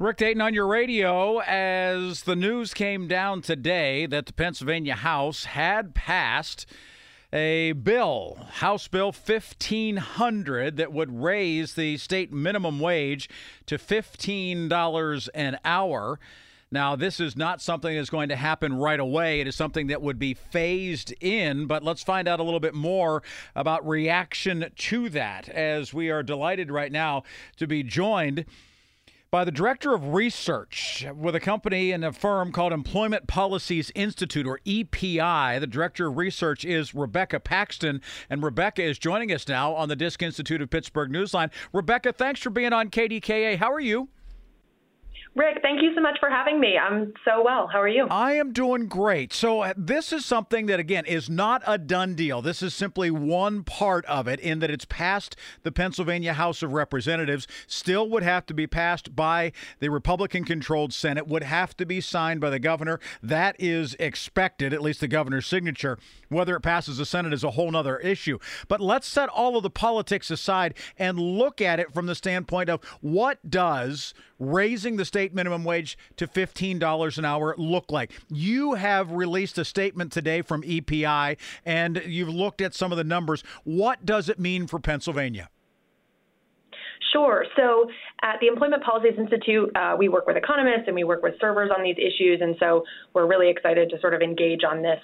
Rick Dayton on your radio as the news came down today that the Pennsylvania House had passed a bill, House Bill 1500, that would raise the state minimum wage to $15 an hour. Now, this is not something that's going to happen right away. It is something that would be phased in, but let's find out a little bit more about reaction to that as we are delighted right now to be joined by the director of research with a company and a firm called Employment Policies Institute, or EPI. The director of research is Rebekah Paxton, and Rebekah is joining us now on the Disc Institute of Pittsburgh Newsline. Rebekah, thanks for being on KDKA. How are you? Rick, thank you so much for having me. I'm so well. How are you? I am doing great. So, uh, this is something that, again, is not a done deal. This is simply one part of it in that it's passed the Pennsylvania House of Representatives, still would have to be passed by the Republican controlled Senate, would have to be signed by the governor. That is expected, at least the governor's signature. Whether it passes the Senate is a whole other issue. But let's set all of the politics aside and look at it from the standpoint of what does raising the state minimum wage to $15 an hour look like? You have released a statement today from EPI and you've looked at some of the numbers. What does it mean for Pennsylvania? Sure. So at the Employment Policies Institute, uh, we work with economists and we work with servers on these issues. And so we're really excited to sort of engage on this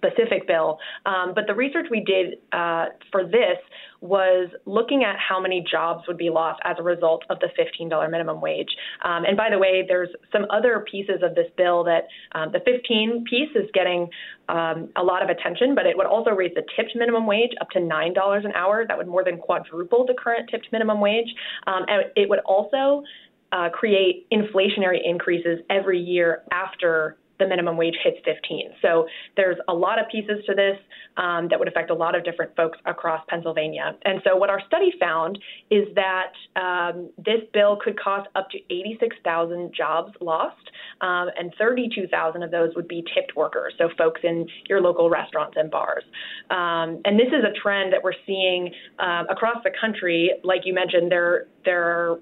specific bill. Um, but the research we did uh, for this was looking at how many jobs would be lost as a result of the $15 minimum wage. Um, and by the way, there's some other pieces of this bill that um, the 15 piece is getting um, a lot of attention, but it would also raise the tipped minimum wage up to $9 an hour. That would more than quadruple the current tipped minimum wage. Um, and it would also uh, create inflationary increases every year after the minimum wage hits 15. So there's a lot of pieces to this um, that would affect a lot of different folks across Pennsylvania. And so what our study found is that um, this bill could cost up to 86,000 jobs lost, um, and 32,000 of those would be tipped workers, so folks in your local restaurants and bars. Um, and this is a trend that we're seeing um, across the country. Like you mentioned, there there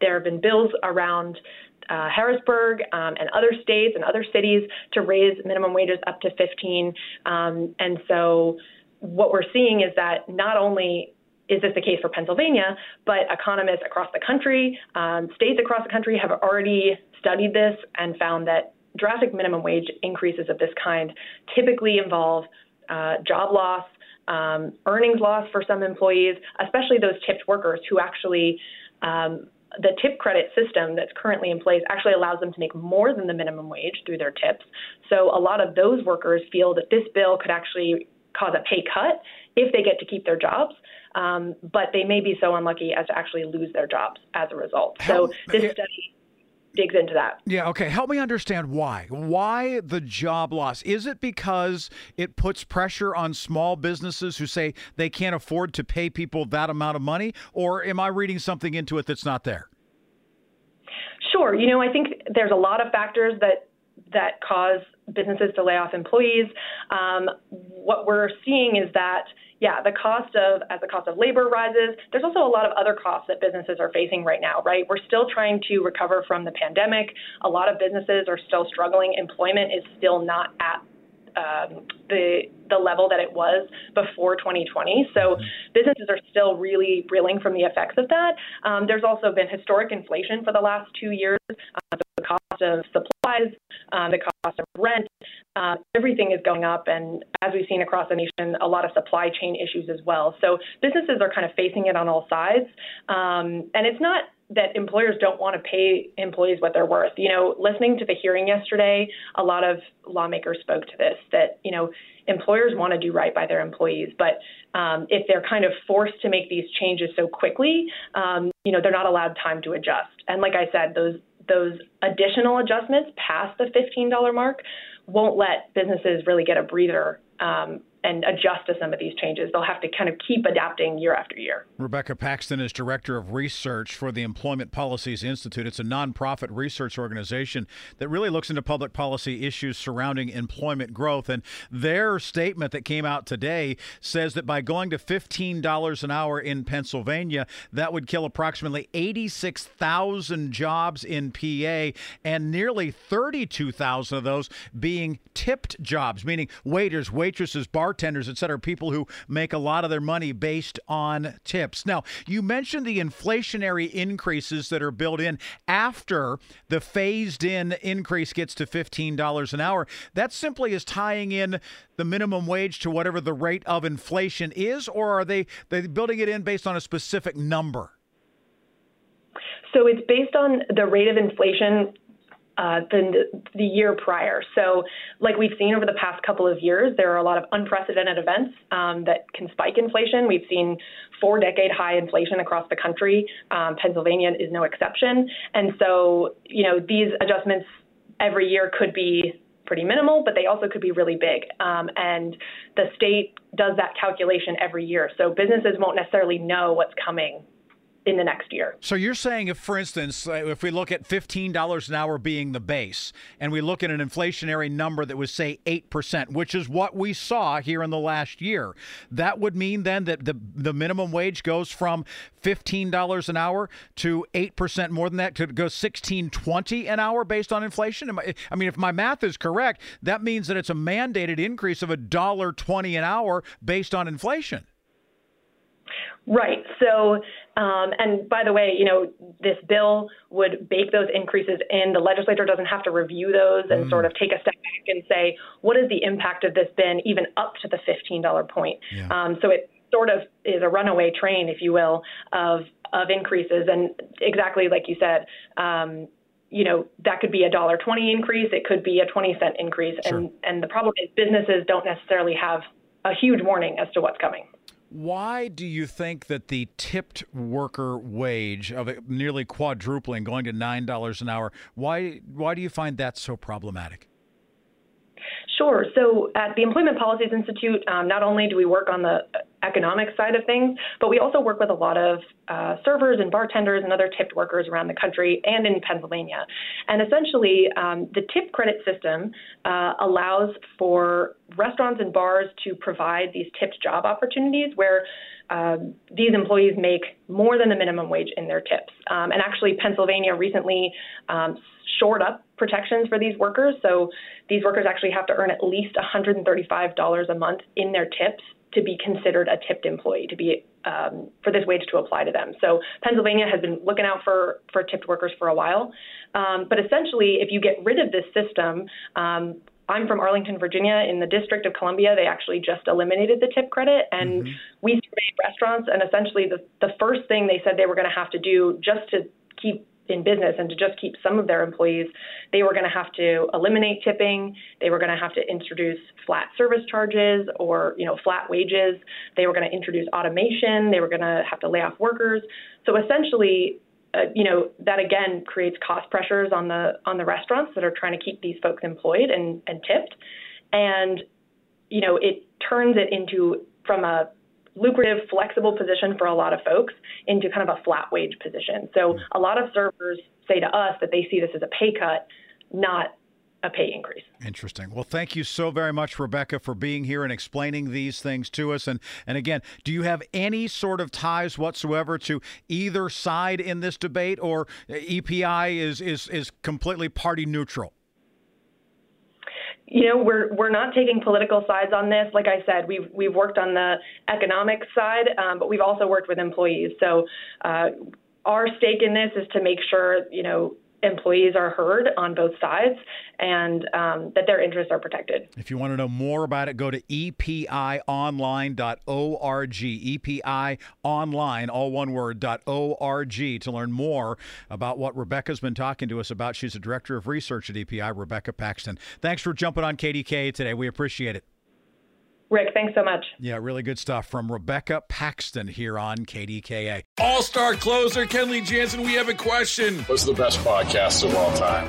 there have been bills around uh, Harrisburg um, and other states and other cities to raise minimum wages up to 15. Um, and so what we're seeing is that not only is this the case for Pennsylvania, but economists across the country, um, states across the country have already studied this and found that drastic minimum wage increases of this kind typically involve uh, job loss, um, earnings loss for some employees, especially those tipped workers who actually um, the tip credit system that's currently in place actually allows them to make more than the minimum wage through their tips. So a lot of those workers feel that this bill could actually cause a pay cut if they get to keep their jobs. Um, but they may be so unlucky as to actually lose their jobs as a result. So this study digs into that. Yeah, okay. Help me understand why. Why the job loss? Is it because it puts pressure on small businesses who say they can't afford to pay people that amount of money? Or am I reading something into it that's not there? Sure. You know, I think there's a lot of factors that that cause businesses to lay off employees. Um, what we're seeing is that yeah, the cost of as the cost of labor rises, there's also a lot of other costs that businesses are facing right now, right? We're still trying to recover from the pandemic. A lot of businesses are still struggling. Employment is still not at um, the the level that it was before 2020. So mm-hmm. businesses are still really reeling from the effects of that. Um, there's also been historic inflation for the last two years. Uh, the cost of supplies, um, the cost of rent, uh, everything is going up. And as we've seen across the nation, a lot of supply chain issues as well. So businesses are kind of facing it on all sides. Um, and it's not that employers don't want to pay employees what they're worth. You know, listening to the hearing yesterday, a lot of lawmakers spoke to this that, you know, employers want to do right by their employees, but um, if they're kind of forced to make these changes so quickly, um, you know, they're not allowed time to adjust. And like I said, those those additional adjustments past the $15 mark won't let businesses really get a breather um, and adjust to some of these changes. They'll have to kind of keep adapting year after year. Rebekah Paxton is Director of Research for the Employment Policies Institute. It's a nonprofit research organization that really looks into public policy issues surrounding employment growth. And their statement that came out today says that by going to $15 an hour in Pennsylvania, that would kill approximately 86,000 jobs in PA and nearly 32,000 of those being tipped jobs, meaning waiters, waitresses, bar bartenders, et cetera, people who make a lot of their money based on tips. Now, you mentioned the inflationary increases that are built in after the phased in increase gets to $15 an hour. That simply is tying in the minimum wage to whatever the rate of inflation is, or are they, they building it in based on a specific number? So it's based on the rate of inflation uh, than the, the year prior. So, like we've seen over the past couple of years, there are a lot of unprecedented events um, that can spike inflation. We've seen four decade high inflation across the country. Um, Pennsylvania is no exception. And so, you know, these adjustments every year could be pretty minimal, but they also could be really big. Um, and the state does that calculation every year. So businesses won't necessarily know what's coming in the next year. So you're saying if, for instance, uh, if we look at $15 an hour being the base and we look at an inflationary number that was, say, 8%, which is what we saw here in the last year, that would mean then that the, the minimum wage goes from $15 an hour to 8% more than that, to go 16 20 an hour based on inflation? I mean, if my math is correct, that means that it's a mandated increase of $1.20 an hour based on inflation. Right. So, um, and by the way, you know, this bill would bake those increases in. The legislature doesn't have to review those and mm. sort of take a step back and say, what has the impact of this been even up to the $15 point? Yeah. Um, so it sort of is a runaway train, if you will, of of increases. And exactly like you said, um, you know, that could be a dollar twenty increase. It could be a twenty cent increase. Sure. And and the problem is businesses don't necessarily have a huge warning as to what's coming. Why do you think that the tipped worker wage of nearly quadrupling, going to nine dollars an hour, why why do you find that so problematic? Sure. So at the Employment Policies Institute, um, not only do we work on the economic side of things, but we also work with a lot of uh, servers and bartenders and other tipped workers around the country and in Pennsylvania. And essentially, um, the tip credit system uh, allows for restaurants and bars to provide these tipped job opportunities where um, these employees make more than the minimum wage in their tips. Um, and actually, Pennsylvania recently um, shored up protections for these workers. So these workers actually have to earn at least $135 a month in their tips to be considered a tipped employee, to be um, for this wage to apply to them. So Pennsylvania has been looking out for for tipped workers for a while. Um, but essentially, if you get rid of this system, um, I'm from Arlington, Virginia. In the District of Columbia, they actually just eliminated the tip credit, and mm-hmm. we surveyed restaurants, and essentially the the first thing they said they were going to have to do just to keep in business and to just keep some of their employees, they were going to have to eliminate tipping. They were going to have to introduce flat service charges or you know flat wages. They were going to introduce automation. They were going to have to lay off workers. So essentially, uh, you know that again creates cost pressures on the on the restaurants that are trying to keep these folks employed and and tipped, and you know it turns it into from a lucrative, flexible position for a lot of folks into kind of a flat wage position. So a lot of servers say to us that they see this as a pay cut, not a pay increase. Interesting. Well, thank you so very much, Rebekah, for being here and explaining these things to us. And and again, do you have any sort of ties whatsoever to either side in this debate, or EPI is is is completely party neutral? You know, we're we're not taking political sides on this. Like I said, we've we've worked on the economic side, um, but we've also worked with employees. So uh, our stake in this is to make sure, you know, employees are heard on both sides and um, that their interests are protected. If you want to know more about it, go to epionline.org. EPIonline, all one word, .org to learn more about what Rebekah's been talking to us about. She's a director of research at EPI, Rebekah Paxton. Thanks for jumping on KDK today. We appreciate it. Rick, thanks so much. Yeah, really good stuff from Rebekah Paxton here on KDKA. All star closer Kenley Jansen, we have a question. What's the best podcast of all time?